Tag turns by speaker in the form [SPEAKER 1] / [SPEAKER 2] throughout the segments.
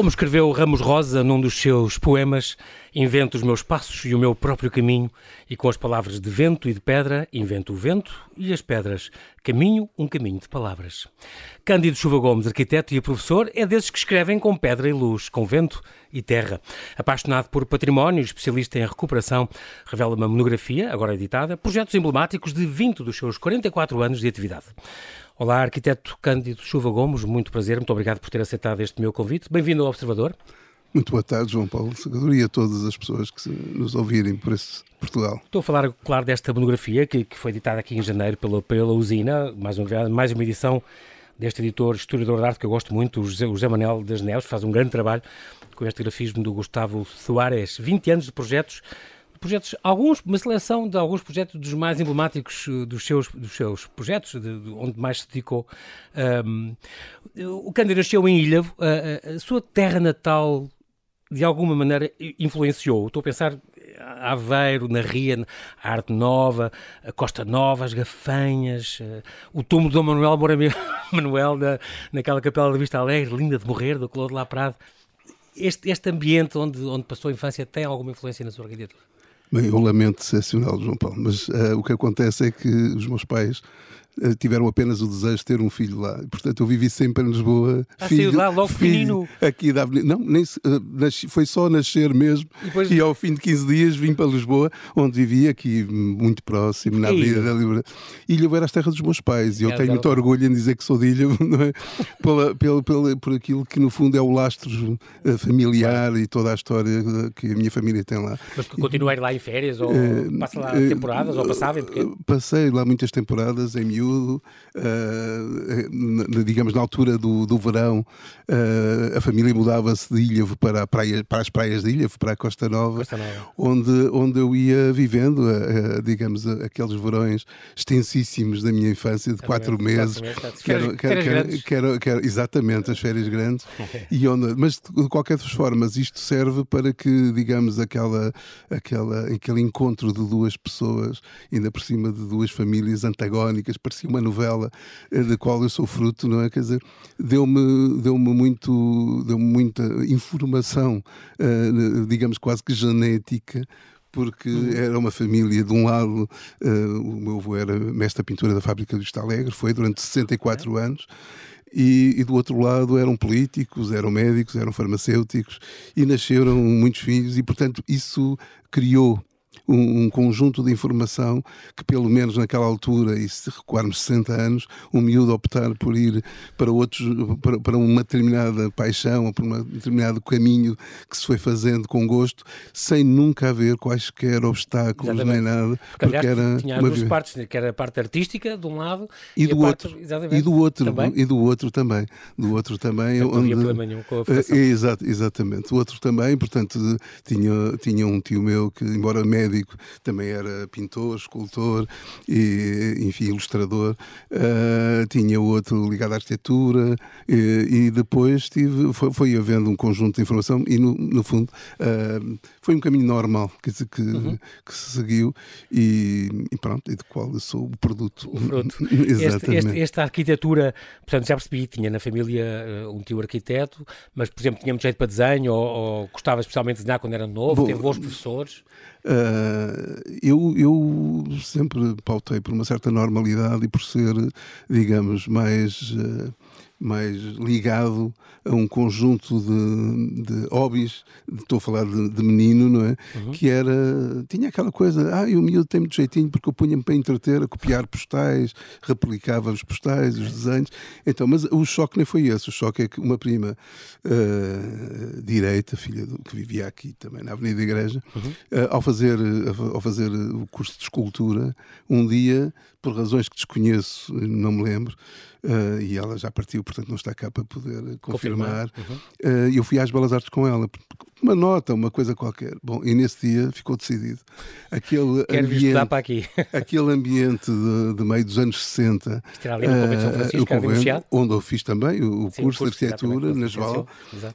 [SPEAKER 1] Como escreveu Ramos Rosa num dos seus poemas, invento os meus passos e o meu próprio caminho, e com as palavras de vento e de pedra, invento o vento e as pedras. Caminho, um caminho de palavras. Cândido Chuva Gomes, arquiteto e professor, é desses que escrevem com pedra e luz, com vento e terra. Apaixonado por património, especialista em recuperação, revela uma monografia, agora editada, projetos emblemáticos de 20 dos seus 44 anos de atividade. Olá, arquiteto Cândido Chuva Gomes, muito prazer, muito obrigado por ter aceitado este meu convite. Bem-vindo ao Observador.
[SPEAKER 2] Muito boa tarde, João Paulo Segador, e a todas as pessoas que nos ouvirem por esse Portugal.
[SPEAKER 1] Estou a falar, claro, desta monografia que, que foi editada aqui em janeiro pela, pela Usina, mais uma, mais uma edição deste editor, historiador de arte que eu gosto muito, o José, o José Manuel das Neves, faz um grande trabalho com este grafismo do Gustavo Soares. 20 anos de projetos projetos, alguns, uma seleção de alguns projetos dos mais emblemáticos eh, dos seus, dos seus projetos, de, de onde mais se dedicou. Um, o Cândido nasceu em Ilhavo, a, a, a, sua terra natal de alguma maneira influenciou. Estou a pensar Aveiro, na Ria, a Arte Nova, a Costa Nova, as Gafanhas, uh, o túmulo de Dom Manuel Moura Manuel na, naquela capela da Vista Alegre, linda de morrer, do Clô de La Prado. Este, este ambiente onde, onde passou a infância tem alguma influência na sua arquitetura?
[SPEAKER 2] Bem, eu lamento decepcioná-lo, João Paulo, mas uh, o que acontece é que os meus pais tiveram apenas o desejo de ter um filho lá. Portanto, eu vivi sempre em Lisboa.
[SPEAKER 1] Ah,
[SPEAKER 2] filho,
[SPEAKER 1] lá, logo filho,
[SPEAKER 2] Aqui da Avenida. Não, nem, nasci, foi só nascer mesmo. E, depois... e, ao fim de 15 dias vim para Lisboa, onde vivia, aqui muito próximo, na Avenida da Liberdade. Ilha era as terras dos meus pais. E eu é, tenho muito orgulho em dizer que sou de Ilha, não é? pela, pela, pela, por aquilo que, no fundo, é o lastro familiar e toda a história que a minha família tem lá.
[SPEAKER 1] Mas continuei lá em férias ou uh, passa lá temporadas ou passava pequeno?
[SPEAKER 2] Passei lá muitas temporadas em miúdo, uh, digamos na altura do, do verão, a família mudava-se de Ilha para, praia, para as praias de Ilha, para a Costa Nova, Costa Nova. Onde, onde eu ia vivendo, digamos, aqueles verões extensíssimos da minha infância, de quatro meses,
[SPEAKER 1] que eram, que,
[SPEAKER 2] que, que, exatamente as férias grandes, e onde, mas de qualquer forma, isto serve para que, digamos, aquela, aquela aquele encontro de duas pessoas, ainda por cima de duas famílias antagónicas, parecia uma novela eh, da qual eu sou fruto, não é? Quer dizer, deu-me deu muito, deu muita informação, uh, digamos quase que genética, porque uhum. era uma família, de um lado, uh, o meu avô era mestre da pintura da fábrica do Vista Alegre, foi durante 64 okay. anos, e, e, do outro lado eram políticos, eram médicos, eram farmacêuticos, e nasceram muitos filhos, e portanto isso criou um, um, conjunto de informação que, pelo menos naquela altura, e se recuarmos 60 anos, um miúdo optar por ir para outros, para, para uma determinada paixão ou por um determinado caminho que se foi fazendo com gosto, sem nunca haver quaisquer obstáculos Exatamente. nem nada.
[SPEAKER 1] Porque, porque aliás, era tinha duas partes, que era a parte artística de um lado
[SPEAKER 2] e, e do outro. E do outro também? e do outro também. Do outro também.
[SPEAKER 1] Não onde, problema nenhum com a uh,
[SPEAKER 2] exato, exatamente. O outro também, portanto, tinha, tinha um tio meu que, embora médico, também era pintor, escultor e, enfim, ilustrador. Uh, tinha outro ligado à arquitetura e, e depois tive, foi, foi, havendo um conjunto de informação e, no, no fundo, uh, foi um caminho normal que, que, uhum. que se seguiu e, e, pronto, e do qual eu sou o produto.
[SPEAKER 1] O. Exatamente. Este, este, esta arquitetura, portanto, já percebi, tinha na família uh, um tio arquiteto, mas, por exemplo, tinha muito jeito para desenho ou, ou gostava especialmente de desenhar quando era novo, Bom, teve bons professores?
[SPEAKER 2] Uh, eu, eu sempre pautei por uma certa normalidade e por ser, digamos, mais. Uh, mais ligado a um conjunto de, de hobbies, estou a falar de, de menino, não é? Uhum. Que era, tinha aquela coisa, ah, o miúdo tem muito jeitinho porque eu punha-me para entreter, a copiar postais, replicava os postais, os desenhos. Então, mas o choque nem foi esse, o choque é que uma prima uh, direita, filha do, que vivia aqui também na Avenida Igreja, uhum. uh, ao, fazer, ao fazer o curso de escultura, um dia, por razões que desconheço, não me lembro, uh, e ela já partiu, portanto não está cá para poder confirmar. Uhum. Uh, eu fui às Belas Artes com ela, uma nota, uma coisa qualquer. Bom, e nesse dia ficou decidido.
[SPEAKER 1] Aquele Quero ambiente, para aqui.
[SPEAKER 2] aquele ambiente de, de, meio dos anos 60,
[SPEAKER 1] Estará ali no uh, Convento São Francisco, convento,
[SPEAKER 2] onde eu fiz também o, o Sim, curso, curso de arquitetura na Joal, uh,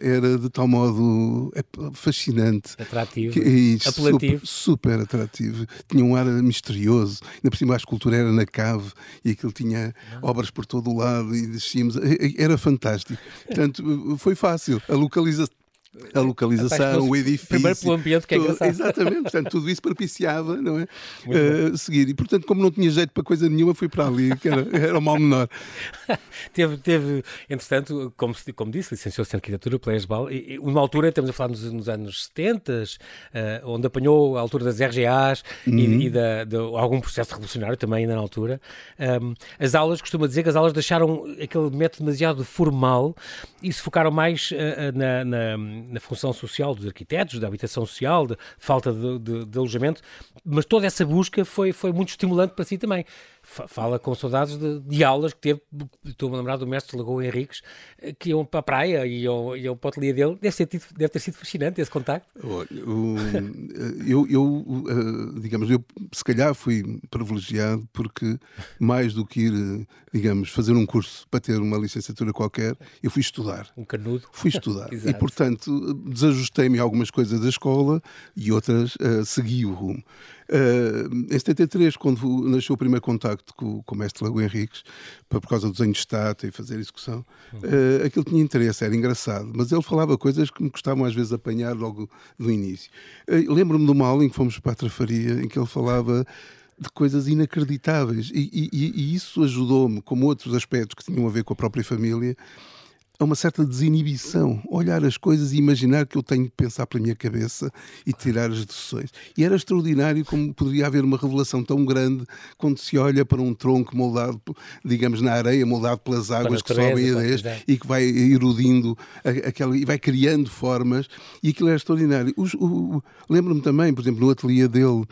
[SPEAKER 2] era de tal modo é, fascinante.
[SPEAKER 1] Atrativo, que, e
[SPEAKER 2] apelativo. Super, super, atrativo. Tinha um ar misterioso. Ainda por cima a escultura era na cave e aquilo tinha ah. obras por todo o lado e descíamos. Era fantástico. Portanto, foi fácil. A localização a localização, o edifício.
[SPEAKER 1] Primeiro pelo ambiente, que é engraçado.
[SPEAKER 2] Exatamente, portanto, tudo isso propiciava, não é? Uh, seguir. E, portanto, como não tinha jeito para coisa nenhuma, fui para ali, que era, era o mal menor.
[SPEAKER 1] teve, teve, entretanto, como, como disse, licenciou-se em arquitetura pela ESBAL, e, uma altura, estamos a falar nos, nos anos 70, uh, eh, onde apanhou a altura das RGAs uhum. e, e da, de, algum processo revolucionário também ainda na altura. Um, as aulas, costuma dizer que as aulas deixaram aquele método demasiado formal e se focaram mais uh, na, na na função social dos arquitetos, da habitação social, da falta de, de, de, alojamento, mas toda essa busca foi, foi muito estimulante para si também fala com saudades de, de, aulas que teve, estou-me a lembrar do mestre Lagoa Henriques, eh, que iam para a praia e iam, iam para o ateliê dele. Deve, ser, deve ter sido fascinante esse contacto.
[SPEAKER 2] eu, eu, eh, digamos, eu se calhar fui privilegiado porque mais do que ir, digamos, fazer um curso para ter uma licenciatura qualquer, eu fui estudar.
[SPEAKER 1] Um canudo.
[SPEAKER 2] Fui estudar. e, portanto, desajustei-me algumas coisas da escola e outras uh, segui o rumo. Uh, em 73, quando nasceu o primeiro contacto com, com o mestre Lago Henriques, por causa do desenho de estátua e fazer execução, uh, aquilo tinha interesse, era engraçado, mas ele falava coisas que me gostavam às vezes apanhar logo no início. Uh, Lembro-me de uma aula em que fomos para a Trafaria, em que ele falava de coisas inacreditáveis e, e, e isso ajudou-me, como outros aspectos que tinham a ver com a própria família, a uma certa desinibição, olhar as coisas e imaginar que eu tenho de pensar pela minha cabeça e tirar as decisões. E era extraordinário como poderia haver uma revelação tão grande quando se olha para um tronco moldado, digamos, na areia, moldado pelas águas que sobem a 10 e que vai erudindo aquela, e vai criando formas, e aquilo é extraordinário. Lembro-me também, por exemplo, no ateliê dele,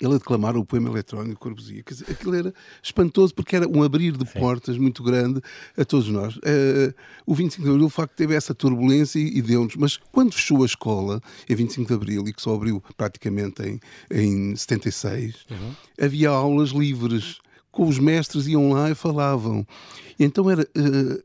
[SPEAKER 2] ele a declamar o poema eletrónico Corbusier. Quer dizer, aquilo era espantoso porque era um abrir de portas muito grande a todos nós. Uh, o 25 de Abril, de facto, teve essa turbulência e, e deu-nos. Mas quando fechou a escola, em 25 de Abril, e que só abriu praticamente em, em 76, uhum. havia aulas livres com os mestres iam lá e falavam. Então era, uh,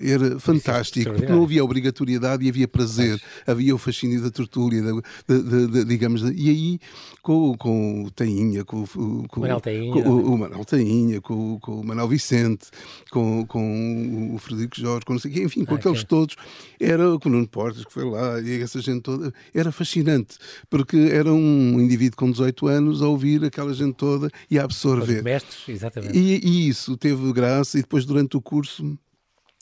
[SPEAKER 2] era fantástico, porque não havia obrigatoriedade e havia prazer, havia o fascínio da tertúlia, da, da, da, digamos, e aí com, com o Tainha, com, com,
[SPEAKER 1] Manuel Tainha,
[SPEAKER 2] com o, o Manuel Tainha, com, com o Manuel Vicente, com, com o Frederico Jorge, com não sei enfim, com ah, aqueles todos, era com o Nuno Portas que foi lá, e essa gente toda, era fascinante, porque era um indivíduo com 18 anos a ouvir aquela gente toda e a absorver. Os
[SPEAKER 1] mestres, exatamente.
[SPEAKER 2] E, e isso teve graça, e depois durante o curso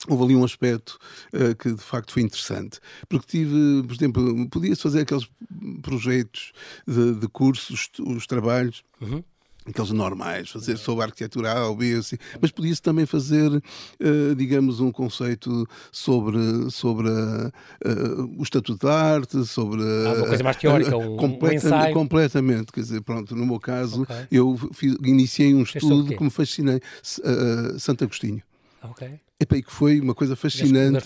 [SPEAKER 2] houve ali um aspecto uh, que de facto foi interessante, porque tive, por exemplo, podia-se fazer aqueles projetos de, de cursos, os trabalhos. Uhum aqueles normais, fazer sobre a arquitetura A ou B, assim, mas podia-se também fazer, uh, digamos, um conceito sobre, sobre uh, o Estatuto da Arte, sobre...
[SPEAKER 1] Ah, uma coisa mais teórica, um, completamente, um ensaio.
[SPEAKER 2] Completamente, quer dizer, pronto, no meu caso, okay. eu fiz, iniciei um estudo que me fascinei, uh, Santo Agostinho.
[SPEAKER 1] Ok.
[SPEAKER 2] Epa, que foi uma coisa fascinante.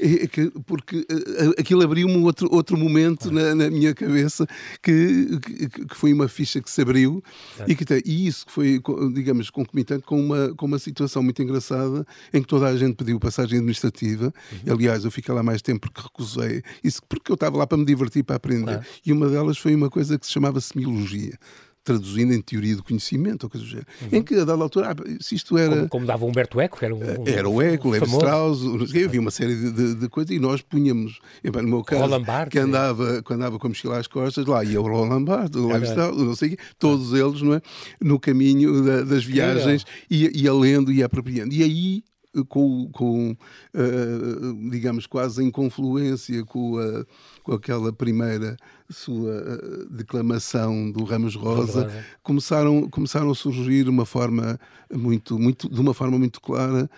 [SPEAKER 2] É, que, porque uh, aquilo abriu-me outro, outro momento ah. na, na, minha cabeça que, que, que, foi uma ficha que se abriu e, que, e isso foi, digamos, concomitante com uma, com uma situação muito engraçada em que toda a gente pediu passagem administrativa. Uhum. Aliás, eu fiquei lá mais tempo porque recusei. Isso porque eu estava lá para me divertir, para aprender. E uma delas foi uma coisa que se chamava semiologia traduzindo em teoria do conhecimento, ou coisa do género. Uhum. Em que, a dada altura, ah, se isto era.
[SPEAKER 1] Como, como dava Humberto Eco, era um. um
[SPEAKER 2] era o Eco, o Levi Strauss, havia uma série de, de, de, coisas e nós punhamos, no meu caso, que andava, que andava com a mochila às costas, lá ia o Roland Barthes, o Levi Strauss, não sei o quê, todos eles, não é? No caminho da, das viagens, ia, ia lendo e ia apropriando. E aí com, com uh, digamos, quase em confluência com, a, com aquela primeira sua uh, declamação do Ramos Rosa, começaram, começram a surgir uma forma muito, muito, de uma forma muito clara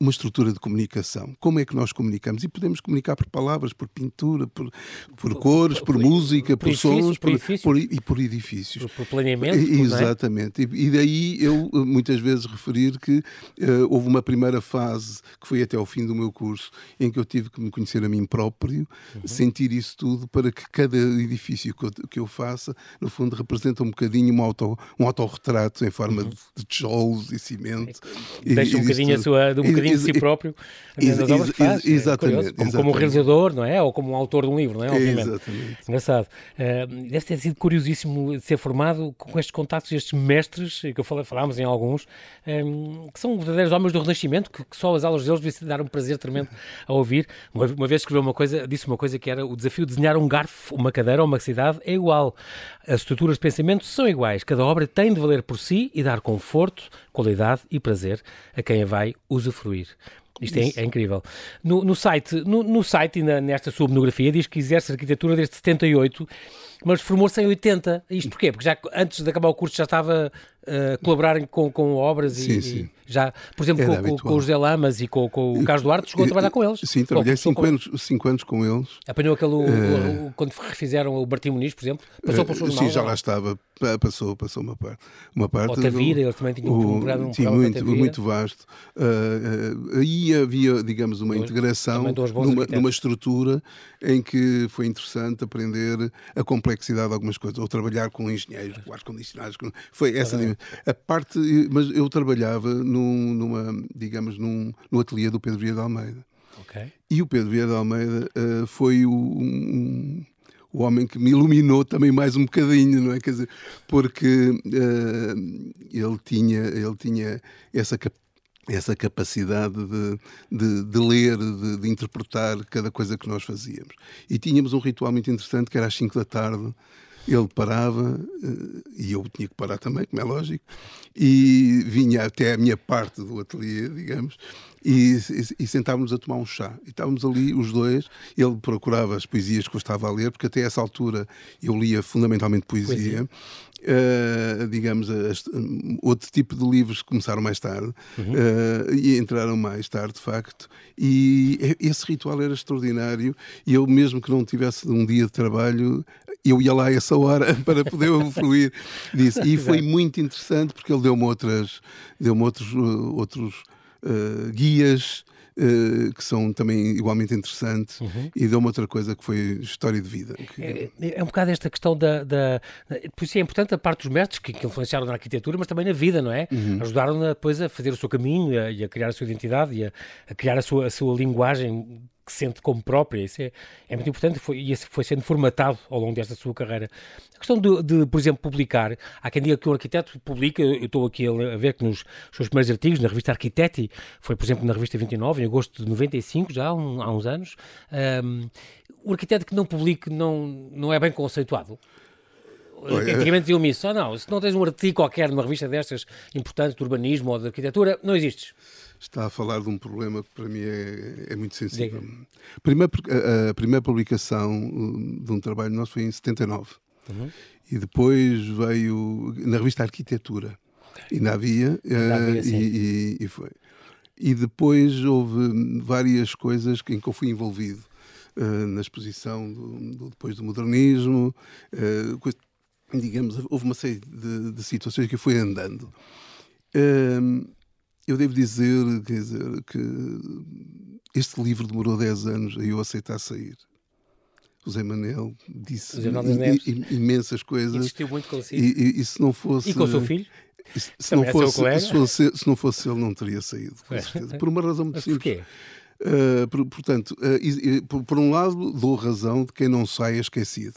[SPEAKER 2] uma estrutura de comunicação. Como é que nós comunicamos? E podemos comunicar por palavras, por pintura, por, por cores, por, por música, por, por sons por, por, e por edifícios.
[SPEAKER 1] Por, planeamento.
[SPEAKER 2] E, é? exatamente. É? E, e, daí eu eh, muitas vezes referir que uh, houve uma primeira fase, que foi até ao fim do meu curso, em que eu tive que me conhecer a mim próprio, uhum. sentir isso tudo para que cada edifício que eu, que eu faça, no fundo, representa um bocadinho um, auto, um autorretrato em forma uhum. de, de tijolos e cimento.
[SPEAKER 1] Deixa
[SPEAKER 2] e,
[SPEAKER 1] um bocadinho a sua, um bocadinho de si próprio nas obras que faz.
[SPEAKER 2] É exatamente,
[SPEAKER 1] como, como um realizador, não é? Ou como um autor de um livro, não é?
[SPEAKER 2] Obviamente. Exatamente.
[SPEAKER 1] Engraçado. Uh, deve ter sido curiosíssimo ser formado com estes contatos, estes mestres, que eu falei, falámos em alguns, um, que são verdadeiros homens do Renascimento, que, que só as aulas deles devem dar um prazer tremendo a ouvir. Uma, uma vez escreveu uma coisa, disse uma coisa que era o desafio de desenhar um garfo, uma cadeira ou uma cidade é igual. As estruturas de pensamento são iguais. Cada obra tem de valer por si e dar conforto, qualidade e prazer a quem a vai usufruir. Isto é, é, incrível. No, no site, no, no, site e na, nesta sua monografia diz que exerce arquitetura desde 78, mas formou-se em 80. Isto porquê? Porque já antes de acabar o curso já estava uh, colaborarem com, com obras sim, e, sim. e, já, por exemplo, com, com, com, o José Lamas e com, com o Carlos Duarte, chegou a trabalhar com eles.
[SPEAKER 2] Sim, trabalhei 5 anos, cinco anos com eles.
[SPEAKER 1] Apanhou aquele, uh, quando refizeram o Bartim Muniz, por exemplo, passou por
[SPEAKER 2] Sim, já lá estava, passou, passou uma parte. Uma parte
[SPEAKER 1] o Tavira, eles também tinham um programa,
[SPEAKER 2] um sim, muito, muito vasto. Uh, aí havia, digamos, uma dois, integração numa, numa estrutura em que foi interessante aprender a complexidade de algumas coisas, ou trabalhar com engenheiros, com ar-condicionados, foi essa a parte, mas eu trabalhava num, numa, digamos, num, no ateliê do Pedro Vieira de Almeida.
[SPEAKER 1] Okay.
[SPEAKER 2] E o Pedro Vieira de Almeida uh, foi o, um, o homem que me iluminou também mais um bocadinho, não é? Quer dizer, porque uh, ele, tinha, ele tinha essa capacidade essa capacidade de, de, de ler, de, de, interpretar cada coisa que nós fazíamos. E tínhamos um ritual muito interessante que era às 5 da tarde, ele parava, eh, e eu tinha que parar também, como é lógico, e vinha até a minha parte do ateliê, digamos, e, e, e sentávamos a tomar um chá. E estávamos ali os dois, ele procurava as poesias que eu estava a ler, porque até essa altura eu lia fundamentalmente poesia, poesia. Uh, digamos, outro tipo de livros começaram mais tarde uhum. uh, e entraram mais tarde, de facto. E esse ritual era extraordinário. E eu, mesmo que não tivesse um dia de trabalho, eu ia lá a essa hora para poder usufruir disso. E foi muito interessante porque ele deu-me outras, deu-me outros, uh, outros uh, guias uh, que são também igualmente interessantes, uhum. e deu-me outra coisa que foi história de vida.
[SPEAKER 1] É, é, um bocado esta questão da, da. Por isso é importante a parte dos mestres que, que influenciaram na arquitetura, mas também na vida, não é? Uhum. Ajudaram depois a fazer o seu caminho e a, e a criar a sua identidade e a, a criar a sua, a sua linguagem que sente como própria. Isso é, é muito importante foi, e foi sendo formatado ao longo desta sua carreira. A questão de, de, por exemplo, publicar. Há quem diga que um arquiteto publica, eu estou aqui a ver que nos seus primeiros artigos, na revista Arquiteti, foi, por exemplo, na revista 29, em agosto de 95, já há, um, há uns anos, um, o arquiteto que não publique não, não é bem conceituado. Antigamente diziam-me isso, oh, não, se não tens um artigo qualquer numa revista destas importante de urbanismo ou de arquitetura, não existes
[SPEAKER 2] está a falar de um problema que para mim é, é muito sensível. Primeiro, a, a, primeira publicação uh, de um trabalho nosso foi em 79. Uhum. E depois veio na revista Arquitetura. Okay. Ainda havia, Ainda havia uh, e, e, e, foi. E depois houve várias coisas em que eu fui envolvido. Uh, na exposição do, do, depois do modernismo, uh, coisa, digamos, houve uma série de, de, situações que eu fui andando. Uh, eu devo dizer, quer dizer, que este livro demorou 10 anos a eu aceitar sair. O Zé Manel disse imensas coisas.
[SPEAKER 1] Insistiu muito consigo.
[SPEAKER 2] E, e, e, se não fosse.
[SPEAKER 1] E com o seu filho?
[SPEAKER 2] Se, se não, fosse, se, fosse, se não fosse ele, não teria saído, com certeza. Por uma razão muito simples.
[SPEAKER 1] Porquê?
[SPEAKER 2] Uh, por, portanto, uh, por, por, um lado, dou razão de quem não sai é esquecido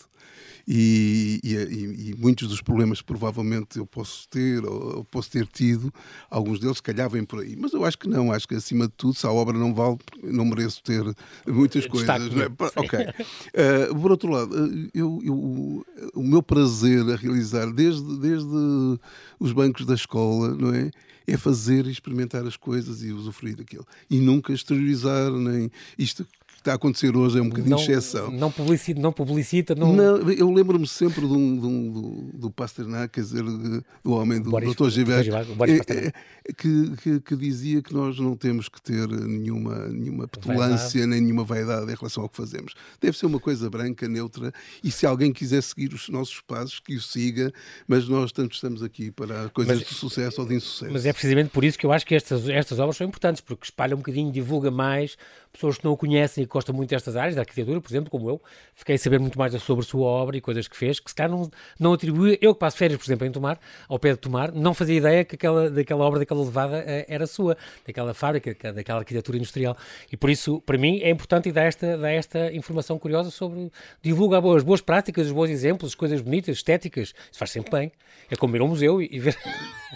[SPEAKER 2] e, e, e, muitos dos problemas que provavelmente eu posso ter ou posso ter tido, alguns deles calhar vêm por aí. Mas eu acho que não, acho que acima de tudo, se a obra não vale, não mereço ter muitas coisas. É? Ok. Uh, por outro lado, eh, eu, eu, o meu prazer a realizar desde, desde os bancos da escola, não é? é fazer e experimentar as coisas e usufruir daquilo. E nunca exteriorizar, nem isto está a acontecer hoje é um bocadinho
[SPEAKER 1] não,
[SPEAKER 2] exceção.
[SPEAKER 1] Não publicita, não. Publicita, não...
[SPEAKER 2] não eu lembro-me sempre do, do, do, do Pasternak, quer dizer, do homem do
[SPEAKER 1] Boris,
[SPEAKER 2] Dr. Gilberto, é, é, que, que, que, dizia que nós não temos que ter nenhuma, nenhuma petulância nem nenhuma vaidade em relação ao que fazemos. Deve ser uma coisa branca, neutra, e se alguém quiser seguir os nossos passos, que o siga, mas nós tanto estamos aqui para coisas mas, de sucesso ou de insucesso.
[SPEAKER 1] Mas é precisamente por isso que eu acho que estas, estas obras são importantes, porque espalha um bocadinho, divulga mais pessoas que não o conhecem e gostam muito destas áreas, da arquitetura, por exemplo, como eu, fiquei a saber muito mais sobre a sua obra e coisas que fez, que se calhar não, não atribui. Eu que passo férias, por exemplo, em Tomar, ao pé de Tomar, não fazia ideia que aquela, daquela obra, daquela levada eh, era sua, daquela fábrica, daquela arquitetura industrial. E por isso, para mim, é importante dar esta, dar esta informação curiosa sobre. divulga as boas práticas, os bons exemplos, as coisas bonitas, estéticas. Isso faz sempre bem. É como ir ao museu e, e ver.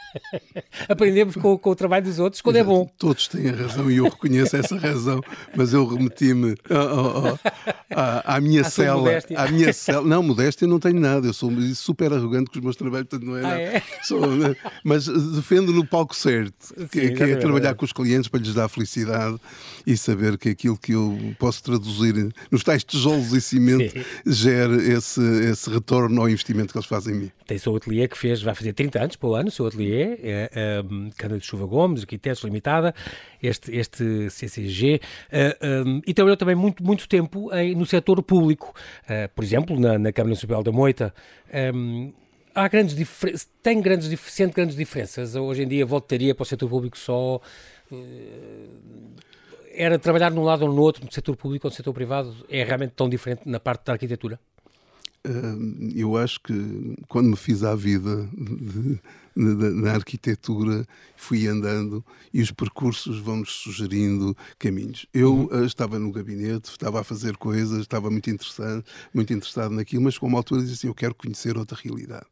[SPEAKER 1] Aprendemos com, com, o trabalho dos outros quando é bom.
[SPEAKER 2] Todos têm a razão e eu reconheço essa razão, mas eu remeti-me à, minha cela. À minha cela. Não, modéstia não tenho nada, eu sou super arrogante com os meus trabalhos, portanto não é nada. Ah, é? Sou, mas defendo no palco certo, que, Sim, que é trabalhar com os clientes para lhes dar felicidade e saber que aquilo que eu posso traduzir nos tais tijolos e cimento Sim. gere esse, esse retorno ao investimento que eles fazem em mim.
[SPEAKER 1] Tem seu ateliê que fez, vai fazer 30 anos para o ano, o seu ateliê, é, é, Cana de Chuva Gomes, Arquitetos Limitada, este, este CCG, é, um, e trabalhou também muito, muito tempo em, no setor público, uh, por exemplo, na, na Câmara Municipal da Moita. Um, há grandes diferenças, tem grandes, sente grandes diferenças. Hoje em dia voltaria para o setor público só. Uh, era trabalhar num lado ou no outro, no setor público ou no setor privado, é realmente tão diferente na parte da arquitetura?
[SPEAKER 2] Eu acho que quando me fiz à vida de, de, de, na arquitetura, fui andando e os percursos vão-nos sugerindo caminhos. Eu uhum. uh, estava no gabinete, estava a fazer coisas, estava muito interessado, muito interessado naquilo, mas com uma altura dizia assim: Eu quero conhecer outra realidade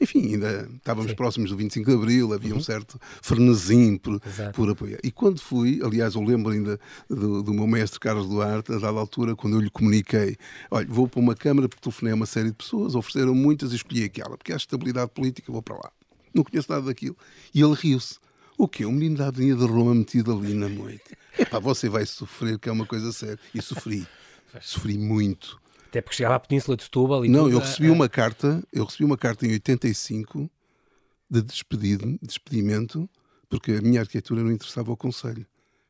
[SPEAKER 2] enfim, ainda estávamos Sim. próximos do 25 de Abril, havia uhum. um certo frenesim por, por apoiar. E quando fui, aliás, eu lembro ainda do, do, meu mestre Carlos Duarte, a dada altura, quando eu lhe comuniquei: olha, vou para uma Câmara porque telefonei a uma série de pessoas, ofereceram muitas e escolhi aquela, porque há estabilidade política, vou para lá. Não conheço nada daquilo. E ele riu-se. O quê? Um menino da Avenida de Roma metido ali na noite. Epá, você vai sofrer, que é uma coisa séria. E sofri. Sofri muito.
[SPEAKER 1] Até porque chegava à Península de Setúbal e
[SPEAKER 2] Não,
[SPEAKER 1] tudo,
[SPEAKER 2] eu recebi a... uma carta, eu recebi uma carta em 85 de despedido, despedimento, porque a minha arquitetura não interessava ao Conselho.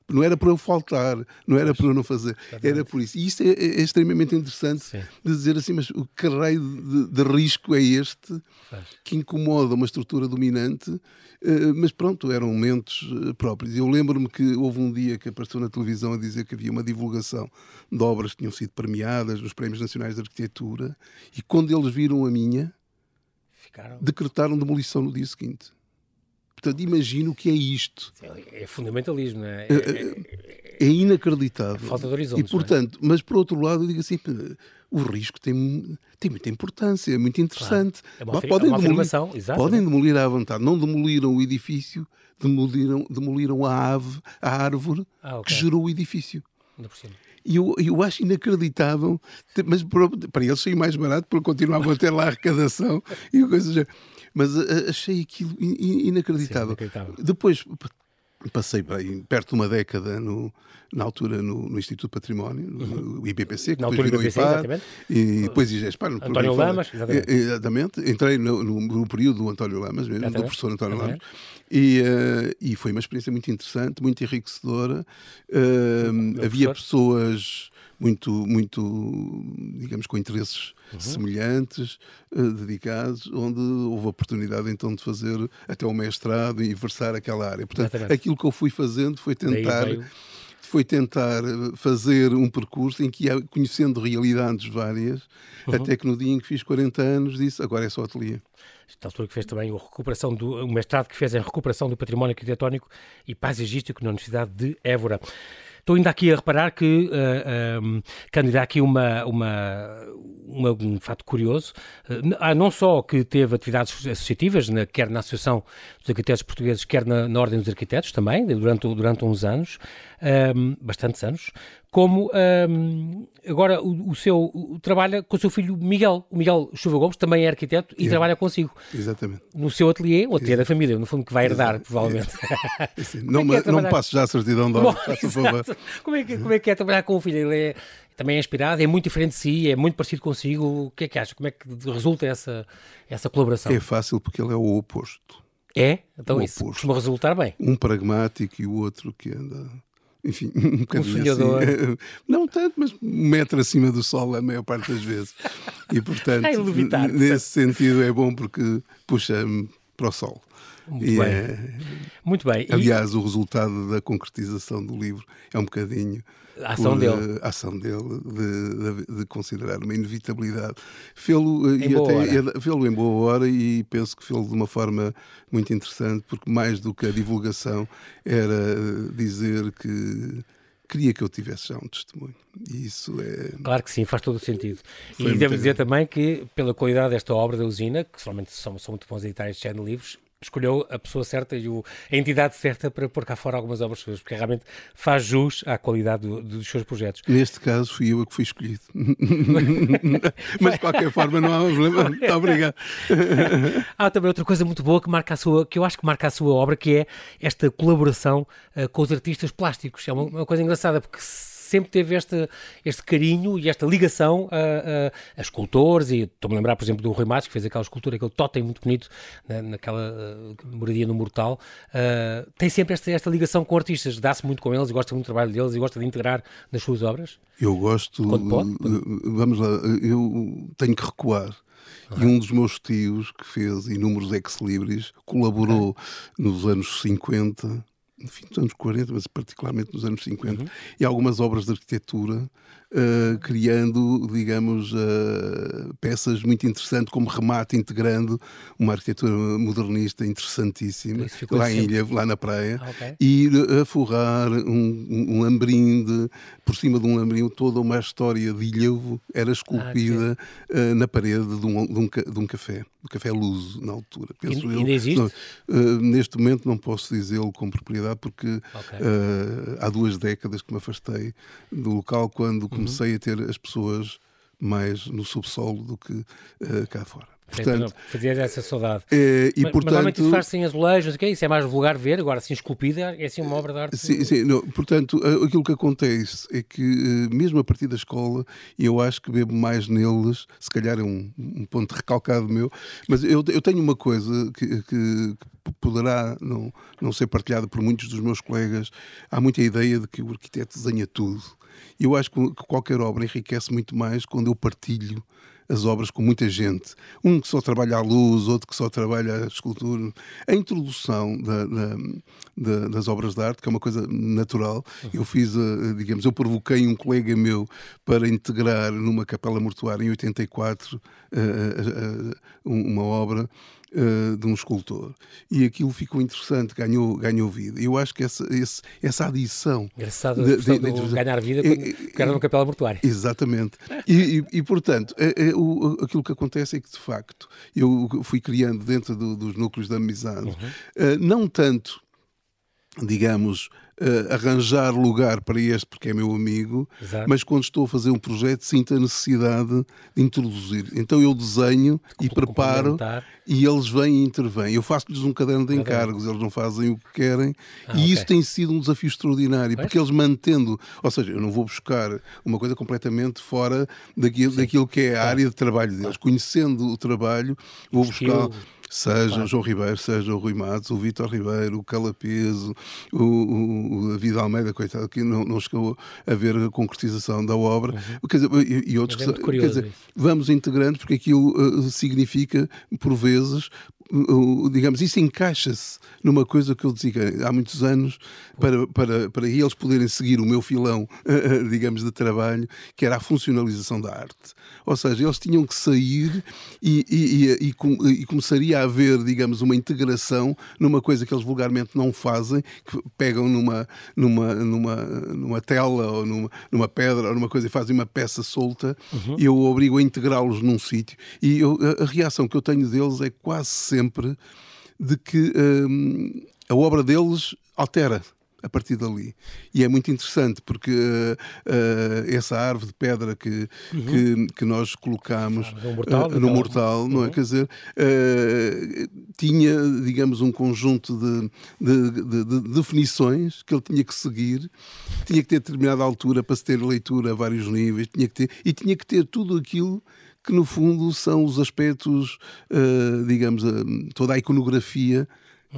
[SPEAKER 2] Não era para eu faltar, não era para eu não fazer, era por isso. E isto é, é extremamente interessante Sim. de dizer assim, mas o que raio de, de risco é este que incomoda uma estrutura dominante? Uh, mas pronto, eram momentos uh, próprios. Eu lembro-me que houve um dia que apareceu na televisão a dizer que havia uma divulgação de obras que tinham sido premiadas nos Prémios Nacionais de Arquitetura e quando eles viram a minha, Ficaram... decretaram demolição no dia seguinte. Portanto, imagino o que é isto.
[SPEAKER 1] É fundamentalismo, não é? É,
[SPEAKER 2] é, é inacreditável. É
[SPEAKER 1] falta de horizonte.
[SPEAKER 2] E, é? portanto, mas por outro lado, eu digo assim, o risco tem, tem muita importância, é muito interessante. Claro. É
[SPEAKER 1] podem, é demolir, exato,
[SPEAKER 2] podem demolir à vontade. Não demoliram o edifício, demoliram, demoliram a ave, a árvore ah, okay. que gerou o edifício. E eu, eu acho inacreditável, mas para, para eles saiu mais barato porque continuavam a ter lá a arrecadação e coisas mas uh, achei aquilo inacreditável. Sim, inacreditável. Depois passei bem, perto de uma década no, na altura no, no Instituto Património, no uhum. IBPC, que
[SPEAKER 1] na depois virou IPAR,
[SPEAKER 2] e depois IGESPAR. No
[SPEAKER 1] António Lamas,
[SPEAKER 2] exatamente. exatamente. Entrei no, no, período do António Lamas, mesmo, do professor António Lamas, e, uh, e foi uma experiência muito interessante, muito enriquecedora. Uh, havia pessoas muito, muito digamos, com interesses uhum. semelhantes, uh, dedicados, onde houve a oportunidade então de fazer até o mestrado e versar aquela área. Portanto, Exatamente. aquilo que eu fui fazendo foi tentar foi tentar eh, fazer um percurso em que ia conhecendo realidades várias, uhum. até que no dia em que fiz 40 anos disse agora é só ateliê.
[SPEAKER 1] Esta altura que fez também a recuperação do, o mestrado que fez em recuperação do património arquitetónico e paisagístico na Universidade de Évora. Estou ainda aqui a reparar que, uh, eh, um, ehm, aqui uma, uma, uma, um fato curioso. Uh, não só que teve atividades associativas, na, quer na Associação dos Arquitetos Portugueses, quer na, na Ordem dos Arquitetos também, durante, durante uns anos. Um, bastantes anos, como um, agora o, o seu o, trabalha com o seu filho Miguel. O Miguel Chuva Gomes também é arquiteto e trabalha consigo.
[SPEAKER 2] Exatamente.
[SPEAKER 1] No seu ateliê, o ateliê da família, no fundo, que vai herdar, provavelmente.
[SPEAKER 2] não, é me, é não me passo já a certidão de obra,
[SPEAKER 1] como, é que, como é que é trabalhar com o filho? Ele é, também é inspirado, é muito diferente de si, é muito parecido consigo. O que é que acha? Como é que resulta essa, essa colaboração?
[SPEAKER 2] É fácil porque ele é o oposto.
[SPEAKER 1] É? Então o isso oposto. costuma resultar bem.
[SPEAKER 2] Um pragmático e o outro que anda enfim, um bocadinho
[SPEAKER 1] um
[SPEAKER 2] assim. Não tanto, mas um metro acima do sol a maior parte das vezes. E portanto,
[SPEAKER 1] levitar,
[SPEAKER 2] nesse sentido é bom porque puxa-me para o sol.
[SPEAKER 1] Muito e bem. É... Muito bem.
[SPEAKER 2] Aliás, e... o resultado da concretização do livro é um bocadinho
[SPEAKER 1] a ação por, dele.
[SPEAKER 2] A ação dele de, de, de considerar uma inevitabilidade. Fê-lo eh, e fê em boa hora e penso que fê-lo de uma forma muito interessante, porque mais do que a divulgação era dizer que queria que eu tivesse já um testemunho. E isso é.
[SPEAKER 1] Claro que sim, faz todo o sentido. Foi e devo dizer também que, pela qualidade desta obra da usina, que somente são, são muito bons editar estes de livros, escolheu a pessoa certa e o, a entidade certa para pôr cá fora algumas obras suas, porque realmente faz jus à qualidade do, dos seus projetos.
[SPEAKER 2] Neste caso, fui eu a que fui escolhido. Mas de qualquer forma, não há problema. Muito obrigado.
[SPEAKER 1] há também outra coisa muito boa que marca a sua, que eu acho que marca a sua obra, que é esta colaboração uh, com os artistas plásticos. É uma, uma coisa engraçada, porque sempre teve este, este carinho e esta ligação a, a, a escultores, e estou-me a lembrar, por exemplo, do Rui Matos, que fez aquela escultura, aquele totem muito bonito, na, naquela uh, moradia no Mortal, uh, tem sempre esta, esta ligação com artistas, dá-se muito com eles, gosta muito do trabalho deles e gosta de integrar nas suas obras?
[SPEAKER 2] Eu gosto,
[SPEAKER 1] Quando pode,
[SPEAKER 2] vamos lá, eu tenho que recuar. E um dos meus tios, que fez inúmeros ex-libris, colaborou uhum. nos anos 50 no fim dos anos 40, mas particularmente nos anos 50, uhum. e algumas obras de arquitetura, uh, criando, digamos, uh, peças muito interessantes, como remate, integrando uma arquitetura modernista interessantíssima, lá em Ilha, lá na praia, ah, okay. e a forrar um, um lambrinde, por cima de um lambrinde, toda uma história de Ilhavo era esculpida ah, uh, na parede de um, de um, de um café do Café Luso, na altura.
[SPEAKER 1] Penso ainda eu. existe? Não,
[SPEAKER 2] neste momento não posso dizê-lo com propriedade, porque okay. há duas décadas que me afastei do local quando uhum. Comecei a ter as pessoas mais no subsolo do que uh, cá fora.
[SPEAKER 1] Portanto, fazia essa saudade.
[SPEAKER 2] É, e,
[SPEAKER 1] mas,
[SPEAKER 2] portanto,
[SPEAKER 1] mas normalmente isso faz-se em azulejos, okay? isso é mais vulgar ver, agora assim esculpida, é assim uma obra de arte.
[SPEAKER 2] Sim, sim não, portanto, aquilo que acontece é que, eh, mesmo a partir da escola, eu acho que bebo mais neles, se calhar é um, um ponto recalcado meu, mas eu, eu tenho uma coisa que, que, que poderá não, não ser partilhada por muitos dos meus colegas. Há muita ideia de que o arquiteto desenha tudo. Eu acho que qualquer obra enriquece muito mais quando eu partilho as obras com muita gente. Um que só trabalha a luz, outro que só trabalha a escultura. A introdução da, da, da, das obras de arte, que é uma coisa natural. Eu fiz, eh, digamos, eu provoquei um colega meu para integrar numa capela mortuária em 84 eh, eh, uma obra uh, de um escultor. E aquilo ficou interessante, ganhou, ganhou vida. Eu acho que essa, esse, essa adição.
[SPEAKER 1] Engraçado de, de, de, de ganhar vida quando é, era numa capela mortuária.
[SPEAKER 2] Exatamente. E, e, e portanto, é, é, o, aquilo que acontece é que, de facto, eu fui criando dentro do, dos núcleos da amizade, uhum. uh, não tanto, digamos, uh, arranjar lugar para este porque é meu amigo, Exato. mas quando estou a fazer um projeto sinto a necessidade de introduzir. Então eu desenho e preparo e eles vêm e intervêm. Eu faço-lhes um caderno de encargos, eles não fazem o que querem ah, e okay. isso tem sido um desafio extraordinário, pois? porque eles mantendo, ou seja, eu não vou buscar uma coisa completamente fora daquilo, daquilo que é a área de trabalho deles. Conhecendo o trabalho, vou buscar seja claro. o João Ribeiro, seja o Rui Matos, o Vítor Ribeiro, o Calapeso, o, o, o David Almeida, coitado, que não, não chegou a ver a concretização da obra, uhum. quer dizer, e, e outros. É quer dizer, vamos integrando, porque aquilo uh, significa, por vezes, digamos, isso encaixa-se numa coisa que eu dizia há muitos anos para, para, para eles poderem seguir o meu filão, digamos, de trabalho, que era a funcionalização da arte. Ou seja, eles tinham que sair e, e, e, e começaria a haver, digamos, uma integração numa coisa que eles vulgarmente não fazem, que pegam numa, numa, numa, numa tela ou numa, numa pedra ou numa coisa e fazem uma peça solta uhum. e eu obrigo a integrá-los num sítio. E eu, a, a reação que eu tenho deles é quase sempre de que hum, a obra deles altera a partir dali. E é muito interessante porque uh, essa árvore de pedra que, uhum. que, que, nós colocámos
[SPEAKER 1] no mortal,
[SPEAKER 2] no mortal não é? Uhum. Quer dizer, tinha, digamos, um conjunto de, de, de, de, definições que ele tinha que seguir, tinha que ter determinada altura para se ter leitura a vários níveis, tinha que ter, e tinha que ter tudo aquilo que no fundo são os aspectos, uh, digamos, uh, toda a iconografia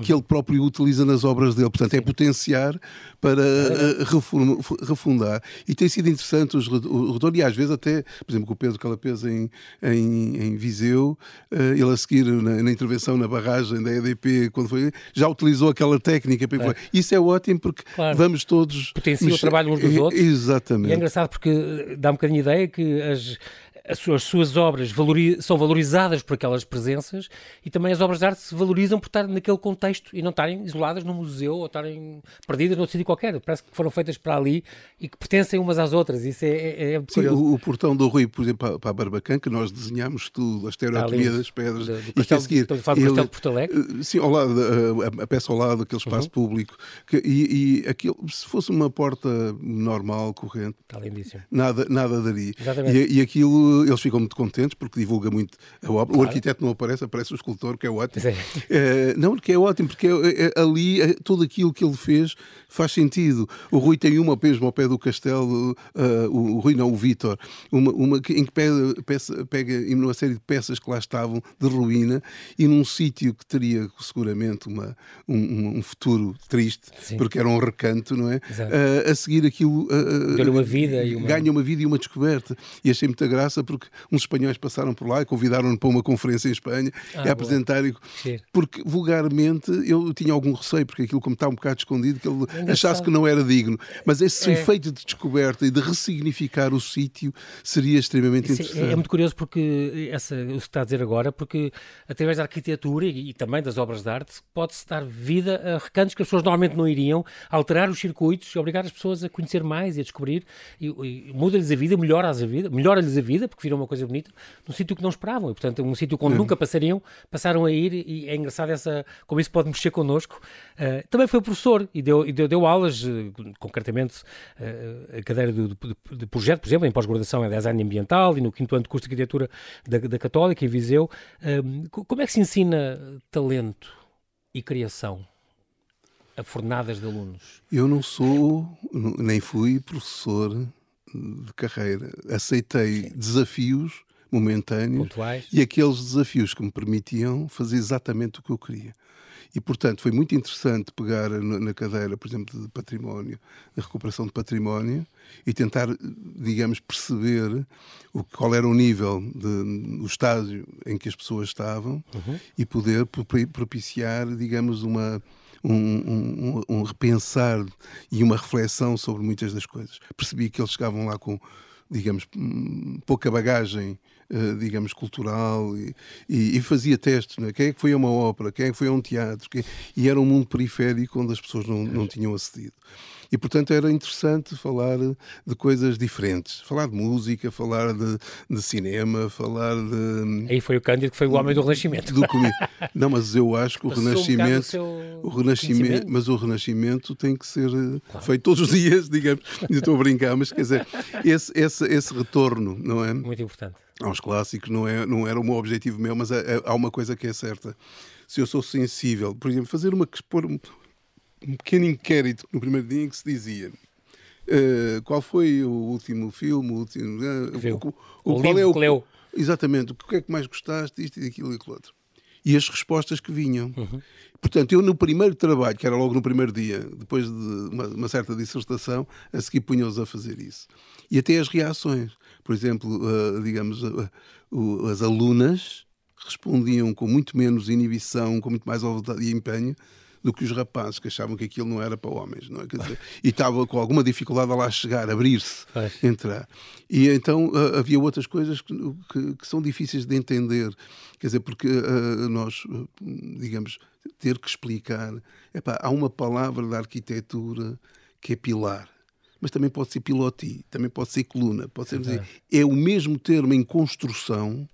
[SPEAKER 2] que ele próprio utiliza nas obras dele. Portanto, é potenciar para uh, refundar. E tem sido interessante os, retorno, e às vezes até, por exemplo, com o Pedro Calapés em, em, em Viseu, uh, ele a seguir na, na, intervenção na barragem da EDP, quando foi, já utilizou aquela técnica. É. Isso é ótimo porque claro. vamos todos...
[SPEAKER 1] Potencia o trabalho uns dos outros.
[SPEAKER 2] Exatamente.
[SPEAKER 1] E é engraçado porque dá um bocadinho ideia que as as suas, as suas obras valori são valorizadas por aquelas presenças e também as obras de arte se valorizam por estar naquele contexto e não estarem isoladas num museu ou estarem perdidas noutro sítio qualquer. Parece que foram feitas para ali e que pertencem umas às outras. Isso é, é, é
[SPEAKER 2] Sim, o, o, portão do Rui, por exemplo, para, a Barbacã, que nós desenhámos tudo, a estereotomia das pedras. Do,
[SPEAKER 1] do castelo, seguir, do Castelo de Porto Alegre?
[SPEAKER 2] Eh, sim, ao lado, a, a peça ao lado, aquele espaço uhum. público. Que, e, e aquilo, se fosse uma porta normal, corrente, nada, nada daria. E, e aquilo, eles ficam muito contentes porque divulga muito a obra. Claro. O arquiteto não aparece, aparece o escultor, que é ótimo. É. não, que é ótimo, porque é, é, ali é, tudo aquilo que ele fez faz sentido. O Rui tem uma mesmo ao pé do castelo, uh, o, o, Rui não, o Vítor, uma, uma, em que pega, peça, pega uma série de peças que lá estavam de ruína e num sítio que teria seguramente uma, um, um futuro triste, Sim. porque era um recanto, não é? Uh, a seguir aquilo
[SPEAKER 1] uh, uma vida uma...
[SPEAKER 2] ganha uma vida e uma descoberta. E achei muita graça porque uns espanhóis passaram por lá e convidaram-no para uma conferência em Espanha ah, e apresentar. Porque vulgarmente eu tinha algum receio, porque aquilo, como está um bocado escondido, que ele Engraçado. achasse que não era digno. Mas esse é. efeito de descoberta e de ressignificar o sítio seria extremamente Isso interessante.
[SPEAKER 1] É, é, muito curioso porque essa, o que está a dizer agora, porque através da arquitetura e, e também das obras de arte pode-se dar vida a recantos que as pessoas normalmente não iriam, alterar os circuitos, obrigar as pessoas a conhecer mais e a descobrir, e, e muda-lhes a vida, melhora-lhes a vida, melhora-lhes a vida, porque viram uma coisa bonita, num sítio que não esperavam. E, portanto, um sítio onde é. nunca passariam, passaram a ir e é engraçado essa, como isso pode mexer connosco. Uh, também foi professor e deu, e deu, deu aulas, uh, concretamente uh, a cadeira de, de, de, projeto, por exemplo, em pós-graduação em design ambiental e no quinto ano de curso de arquitetura da, da Católica, em Viseu. como é que se ensina talento e criação? a fornadas de alunos?
[SPEAKER 2] Eu não sou, nem fui professor de carreira. Aceitei Sim. desafios momentâneos
[SPEAKER 1] Pontuais.
[SPEAKER 2] e aqueles desafios que me permitiam fazer exatamente o que eu queria. E, portanto, foi muito interessante pegar na cadeira, por exemplo, de património, de recuperação de património, e tentar, digamos, perceber o, qual era o nível, de, o estágio em que as pessoas estavam uhum. e poder propiciar, digamos, uma, um, um, um, repensar e uma reflexão sobre muitas das coisas. Percebi que eles chegavam lá com, digamos, hum, pouca bagagem digamos, cultural e, e, e, fazia testes. Não é? Quem é que foi a uma ópera? Quem é que foi a um teatro? Quem... E era um mundo periférico onde as pessoas não, não tinham acedido. E, portanto, era interessante falar de coisas diferentes. Falar de música, falar de, de cinema, falar de...
[SPEAKER 1] Aí foi o Cândido que foi o homem do Renascimento.
[SPEAKER 2] Do Não, mas eu acho que o Renascimento... Um o Renascimento mas o Renascimento tem que ser eh, claro. feito todos os dias, digamos. Estou a brincar, mas quer dizer, esse, esse, esse retorno, não é?
[SPEAKER 1] Muito importante.
[SPEAKER 2] Aos clássicos não, é, não era o meu objetivo meu, mas é, é, há uma coisa que é certa. Se eu sou sensível, por exemplo, fazer uma, expor um pequeno inquérito no primeiro dia em que se dizia uh, qual foi o último filme, o último. Uh,
[SPEAKER 1] o, o, o, qual é o que leu.
[SPEAKER 2] Exatamente, o que é que mais gostaste, isto e aquilo e aquilo outro. E as respostas que vinham. Uhum. Portanto, eu no primeiro trabalho, que era logo no primeiro dia, depois de uma, uma certa dissertação, a seguir punha-os a fazer isso. E até as reações. Por exemplo, uh, digamos, as alunas respondiam com muito menos inibição, com muito mais vontade e empenho do que os rapazes que achavam que aquilo não era para homens, não é? Quer dizer, e estava com alguma dificuldade a lá chegar, abrir-se, entrar. E então uh, havia outras coisas que, que, que, são difíceis de entender, quer dizer, porque uh, nós, uh, digamos, ter que explicar, epá, há uma palavra da arquitetura que é pilar mas também pode ser piloti, também pode ser coluna, pode ser dizer, é o mesmo termo em construção,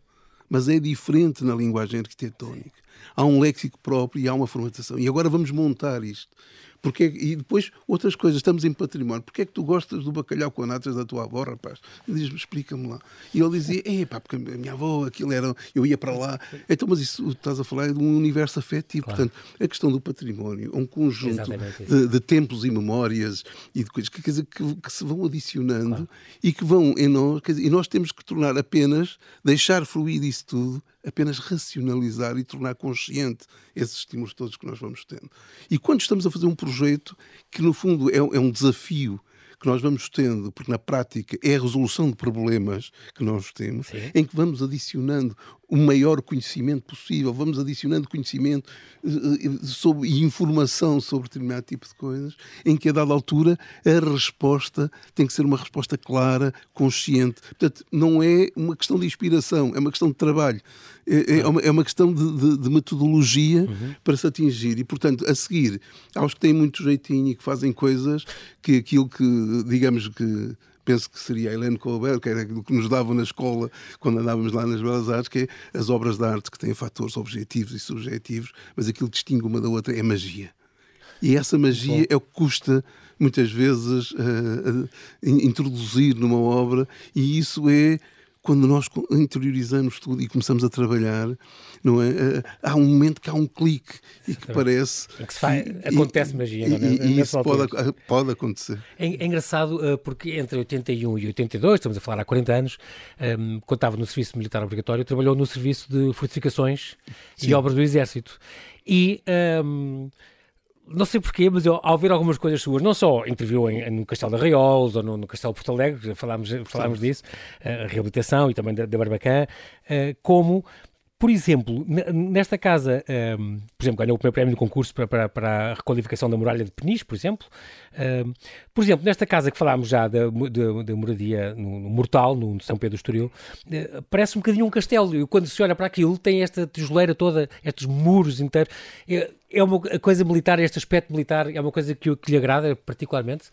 [SPEAKER 2] mas é diferente na linguagem arquitetónica há um léxico próprio e há uma formatação. E agora vamos montar isto. Porque, e depois, outras coisas, estamos em património. Porquê é que tu gostas do bacalhau com natas da tua avó, rapaz? Diz-me, explica-me lá. E ele dizia, é pá, porque a minha avó, aquilo era, eu ia para lá. Então, mas isso estás a falar é de um universo afetivo. Claro. Portanto, a questão do património é um conjunto de, de, tempos e memórias e de coisas que, dizer, que, que se vão adicionando claro. e que vão em nós, dizer, e nós temos que tornar apenas, deixar fluir isso tudo apenas racionalizar e tornar consciente esses estímulos todos que nós vamos tendo. E quando estamos a fazer um projeto que, no fundo, é, é um desafio que nós vamos tendo, porque na prática é a resolução de problemas que nós temos, Sim. em que vamos adicionando o maior conhecimento possível, vamos adicionando conhecimento uh, sobre, e informação sobre determinado tipo de coisas, em que a dada altura a resposta tem que ser uma resposta clara, consciente. Portanto, não é uma questão de inspiração, é uma questão de trabalho. É, é, uma, é uma, questão de, de, de metodologia uhum. para se atingir. E, portanto, a seguir, aos que têm muito jeitinho e que fazem coisas que aquilo que, digamos que penso que seria a Helene Colbert, que era aquilo que nos davam na escola quando andávamos lá nas Belas Artes, que é as obras de arte que têm fatores objetivos e subjetivos, mas aquilo que distingue uma da outra é magia. E essa magia Bom. é o que custa muitas vezes uh, uh, introduzir numa obra, e isso é quando nós interiorizamos tudo e começamos a trabalhar, não é? Eh, há um momento que há um clique e que parece.
[SPEAKER 1] que faz, acontece magia, não é?
[SPEAKER 2] E, e isso pode, pode acontecer.
[SPEAKER 1] É, é, engraçado eh, porque entre 81 e 82, estamos a falar há 40 anos, um, ehm, quando estava no serviço militar obrigatório, trabalhou no serviço de fortificações Sim. e obras do Exército. E. Um, ehm, não sei porquê, mas eu, ao ver algumas coisas suas, não só interviu em, no Castelo da Arraiolos ou no, no, Castelo Porto Alegre, falámos, falámos disso, a reabilitação e também da, da Barbacã, uh, como por exemplo, nesta casa, um, ehm, por exemplo, ganhou o primeiro prémio do concurso para, para, para, a requalificação da muralha de Peniche, por exemplo. Um, ehm, por exemplo, nesta casa que falámos já da, da, da moradia no, no, Mortal, no São Pedro do Estoril, uh, parece um bocadinho um castelo. E quando se olha para aquilo, tem esta tijoleira toda, estes muros inteiros. É, é uma coisa militar, este aspecto militar, é uma coisa que, que lhe agrada particularmente?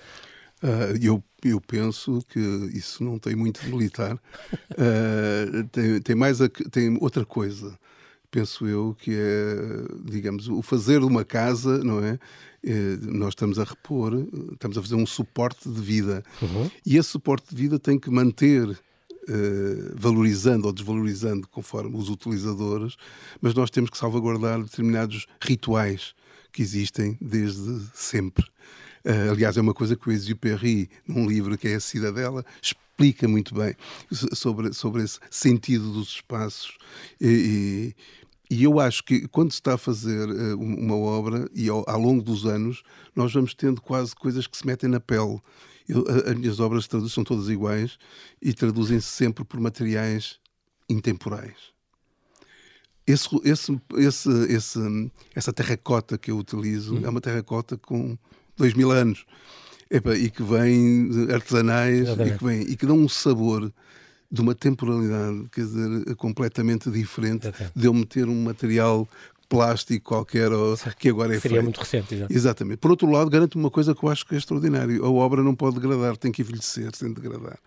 [SPEAKER 2] Uh, eu, eu penso que isso não tem muito de militar. Uh, tem, tem, mais a, tem outra coisa, penso eu, que é, digamos, o fazer uma casa, não é? é nós estamos a repor, estamos a fazer um suporte de vida. Uhum. E esse suporte de vida tem que manter Uh, valorizando ou desvalorizando conforme os utilizadores, mas nós temos que salvaguardar determinados rituais que existem desde sempre. Uh, aliás, é uma coisa que o Exupéry, num livro que é A Cidadela, explica muito bem sobre, sobre esse sentido dos espaços. E, e, e eu acho que quando se está a fazer uh, uma obra, e ao, ao, longo dos anos, nós vamos tendo quase coisas que se metem na pele. Eu, as minhas obras são todas iguais e traduzem-se sempre por materiais intemporais. Esse, esse, esse, esse, essa terracota que eu utilizo hum. é uma terracota com dois mil anos. Epa, e que vêm artesanais e que, vem, e que dão um sabor de uma temporalidade, quer dizer, completamente diferente Exatamente. de eu meter um material plástico qualquer ou, que agora é
[SPEAKER 1] Seria
[SPEAKER 2] feito.
[SPEAKER 1] muito recente. Exatamente.
[SPEAKER 2] exatamente. Por outro lado, garanto uma coisa que eu acho que é extraordinário. A obra não pode degradar, tem que envelhecer sem degradar.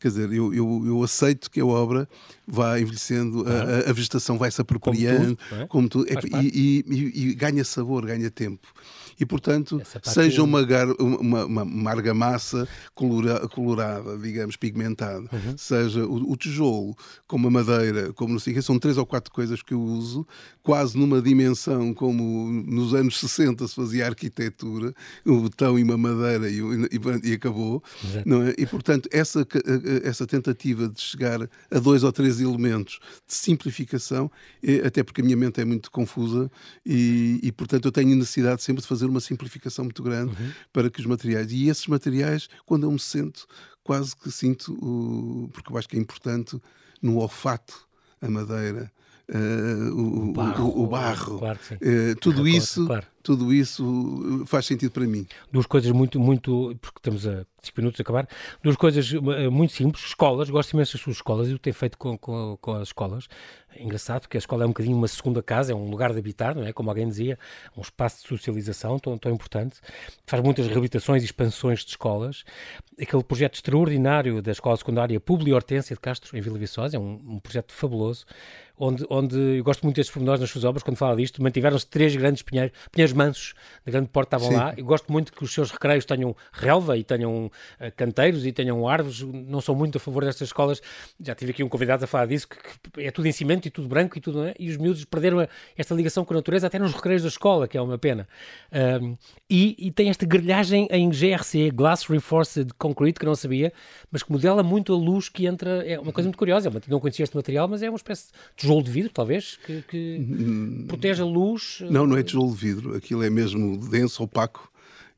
[SPEAKER 2] Quer dizer, eu, eu, eu aceito que a obra vá envelhecendo, a, a, vegetação vai se apropriando, como tudo, é? como tudo e, e, e, ganha sabor, ganha tempo e, portanto, seja uma, uma, uma, uma argamassa colora, colorada, digamos, pigmentada, uhum. seja o, o, tijolo, como a madeira, como não sei o que, são três ou quatro coisas que eu uso, quase numa dimensão como nos anos 60 se fazia arquitetura, um botão e uma madeira e, e, e acabou, é? E, portanto, essa, essa tentativa de chegar a dois ou três elementos de simplificação, é, até porque a minha mente é muito confusa e, e portanto, eu tenho necessidade sempre de fazer uma simplificação muito grande uhum. para que os materiais. E esses materiais, quando eu me sento, quase que sinto, o, porque eu acho que é importante, no olfato, a madeira. Uh, o, o, barro, o, o, barro, claro uh, tudo isso claro tudo isso faz sentido para mim.
[SPEAKER 1] Duas coisas muito, muito, porque estamos a 5 minutos a acabar, duas coisas eh, muito simples, escolas, gosto imenso das suas escolas e o que tem feito com, com, com, as escolas. É engraçado porque a escola é um bocadinho uma segunda casa, é um lugar de habitar, não é? Como alguém dizia, um espaço de socialização tão, tão importante. Faz muitas reabilitações e expansões de escolas. Aquele projeto extraordinário da Escola Secundária Publi Hortência de Castro, em Vila Viçosa, é um, um projeto fabuloso onde, onde eu gosto muito destes pormenores nas suas obras, quando fala disto, mantiveram-se três grandes pinheiros, pinheiros mansos, na grande porta estavam Sim. lá. Eu gosto muito que os seus recreios tenham relva e tenham uh, canteiros e tenham árvores. Não sou muito a favor destas escolas. Já tive aqui um convidado a falar disso, que, que é tudo em cimento e tudo branco e tudo, é? E os miúdos perderam a, esta ligação com a natureza até nos recreios da escola, que é uma pena. Um, e, e, tem esta grelhagem em GRC, Glass Reinforced Concrete, que não sabia, mas que modela muito a luz que entra. É uma coisa muito curiosa. Eu não conhecia este material, mas é uma espécie de tijolo de vidro, talvez, que, que hum, protege a luz.
[SPEAKER 2] Não, não é tijolo de vidro. Aquilo é mesmo denso, opaco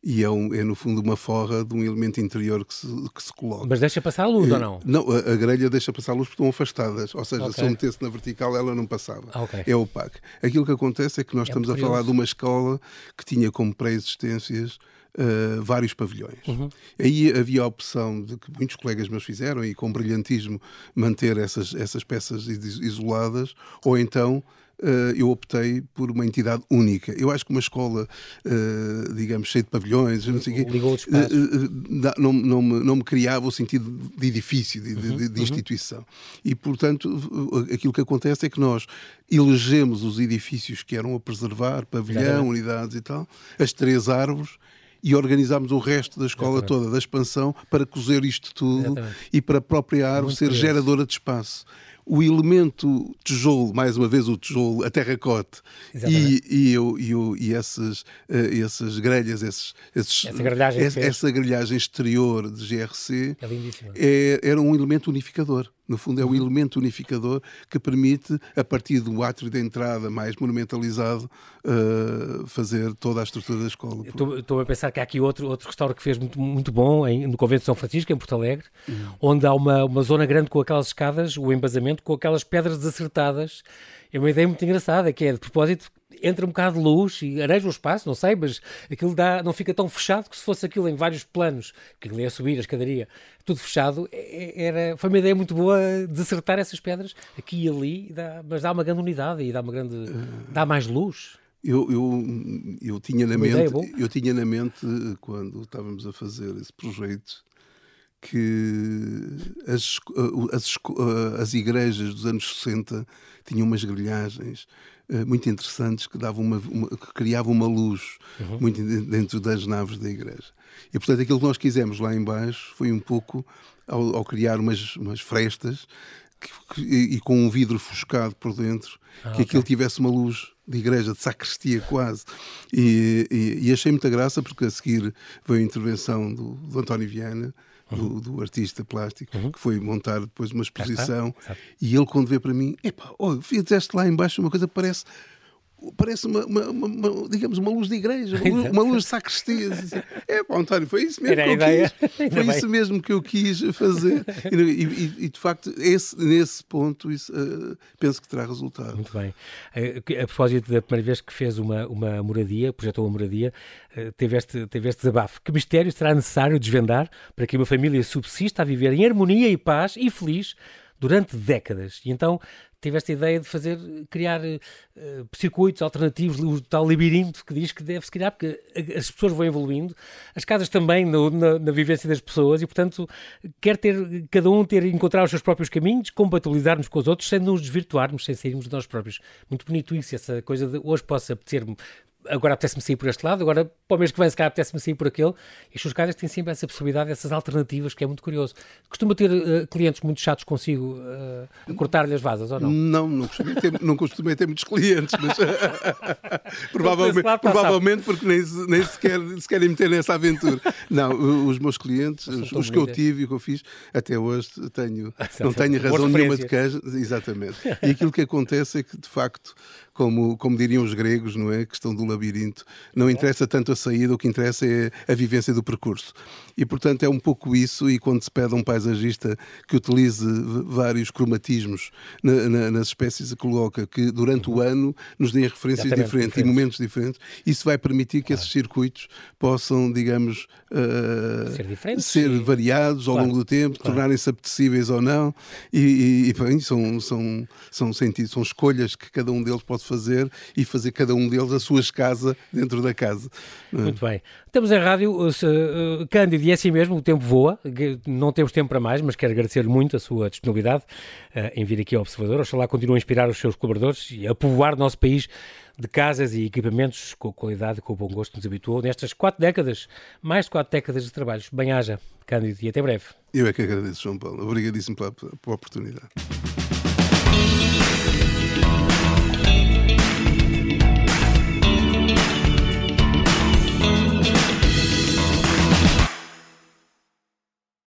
[SPEAKER 2] e é, um, é, no fundo uma forra de um elemento interior que se, que se coloca.
[SPEAKER 1] Mas deixa passar a luz
[SPEAKER 2] é,
[SPEAKER 1] ou não?
[SPEAKER 2] Não, a, a, grelha deixa passar a luz porque estão afastadas, ou seja, okay. se eu metesse na vertical ela não passava.
[SPEAKER 1] Okay.
[SPEAKER 2] É opaco. Aquilo que acontece é que nós é estamos a falar de uma escola que tinha como pré-existências Uh, vários pavilhões. Uhum. Aí havia a opção de que muitos colegas meus fizeram e com brilhantismo manter essas, essas peças isoladas, ou então eu optei por uma entidade única. Eu acho que uma escola, uh, digamos, cheia de pavilhões, não sei quê, uh, não, não, me, não me criava o sentido de edifício, de, uhum, de, de uhum. instituição. E, portanto, aquilo que acontece é que nós elegemos os edifícios que eram a preservar, pavilhão, unidades e tal, as três árvores, e organizámos o resto da escola Exatamente. toda, da expansão, para cozer isto tudo Exatamente. e para a própria árvore Muito ser curioso. geradora de espaço o elemento tijolo, mais uma vez o tijolo, a terracote e, e, eu, e, eu, e essas, uh, essas grelhas, esses, esses,
[SPEAKER 1] essa, grelhagem
[SPEAKER 2] essa, essa grelhagem exterior de
[SPEAKER 1] GRC é
[SPEAKER 2] é, era um elemento unificador. No fundo, é o elemento unificador que permite, a partir do átrio de entrada mais monumentalizado, uh, fazer toda a estrutura da escola.
[SPEAKER 1] Estou a pensar que há aqui outro, outro restauro que fez muito, muito bom em, no Convento de São Francisco, em Porto Alegre, uhum. onde há uma, uma zona grande com aquelas escadas, o embasamento, com aquelas pedras desacertadas. É uma ideia muito engraçada, que é de propósito entra um bocado de luz e areja o espaço, não sei, mas aquilo dá, não fica tão fechado que se fosse aquilo em vários planos, que aquilo ia subir a escadaria, tudo fechado, é, é, era, foi uma ideia muito boa de acertar essas pedras aqui e ali, dá, mas dá uma grande unidade e dá uma grande, dá mais luz.
[SPEAKER 2] Eu, eu, eu, tinha na mente, eu tinha na mente, quando estávamos a fazer esse projeto, que as, as, as igrejas dos anos 60 tinham umas grelhagens uh, muito interessantes que, davam uma, uma, que criavam uma luz uhum. muito dentro das naves da igreja. E, portanto, aquilo que nós quisemos lá embaixo foi um pouco, ao, ao criar umas, umas frestas que, que, e, e, com um vidro foscado por dentro, ah, que okay. aquilo tivesse uma luz de igreja, de sacristia quase. E, e, e, achei muita graça porque a seguir veio a intervenção do, do António Viana, do, do artista plástico, uhum. que foi montar depois uma exposição. E ele, quando vê para mim, epá, oh, fizeste lá embaixo uma coisa que parece parece uma, uma, uma, digamos, uma luz de igreja, uma luz, uma de sacristia. É, pá, António, foi isso mesmo Era que eu ideia. quis. Foi isso mesmo que eu quis fazer. E, e, e de facto, esse, nesse ponto, isso, uh, penso que terá resultado.
[SPEAKER 1] Muito bem. A, a propósito da primeira vez que fez uma, uma moradia, projetou uma moradia, uh, teve, este, teve este desabafo. Que mistério será necessário desvendar para que uma família subsista a viver em harmonia e paz e feliz durante décadas. E então tive esta ideia de fazer, criar uh, circuitos alternativos, o tal labirinto que diz que deve-se criar, porque as pessoas vão evoluindo, as casas também no, na, na, vivência das pessoas e, portanto, quer ter, cada um ter, encontrar os seus próprios caminhos, compatibilizar-nos com os outros, sem nos desvirtuarmos, sem sairmos de nós próprios. Muito bonito isso, essa coisa de hoje possa apetecer-me agora apetece-me sair por este lado, agora para o mês que vem se calhar apetece-me sair por aquele. E as suas casas têm sempre essa possibilidade, essas alternativas, que é muito curioso. Costuma ter uh, clientes muito chatos consigo uh, a cortar-lhe as vasas, ou não?
[SPEAKER 2] Não, não costumei ter, não costumei ter muitos clientes, mas provavelmente, provavelmente porque nem, nem sequer se querem meter nessa aventura. Não, os meus clientes, os, os que eu tive e que eu fiz, até hoje tenho, não tenho razão nenhuma de queixa. Exatamente. E aquilo que acontece é que, de facto, como, como diriam os gregos, não é? A questão do labirinto. Não interessa tanto a saída, o que interessa é a vivência do percurso. E, portanto, é um pouco isso. E quando se pede a um paisagista que utilize vários cromatismos na, na, nas espécies coloca, que durante o ano nos deem referências diferentes, diferentes, e momentos diferentes, isso vai permitir que esses circuitos possam, digamos, uh, ser, ser variados ao claro. longo do tempo, claro. tornarem-se apetecíveis ou não. E, e, e bem, são, são, são, sentidos, são escolhas que cada um deles pode fazer e fazer cada um deles as suas casas dentro da casa.
[SPEAKER 1] É? Muito bem. Estamos em rádio, uh, Cândido, e é assim mesmo, o tempo voa, não temos tempo para mais, mas quero agradecer muito a sua disponibilidade uh, em vir aqui ao Observador. Oxalá continue a inspirar os seus colaboradores e a povoar o nosso país de casas e equipamentos com qualidade e com o bom gosto que nos habituou nestas quatro décadas, mais de quatro décadas de trabalhos. Bem-haja, Cândido, e até breve.
[SPEAKER 2] Eu é que agradeço, João Paulo. Obrigadíssimo pela, pela oportunidade.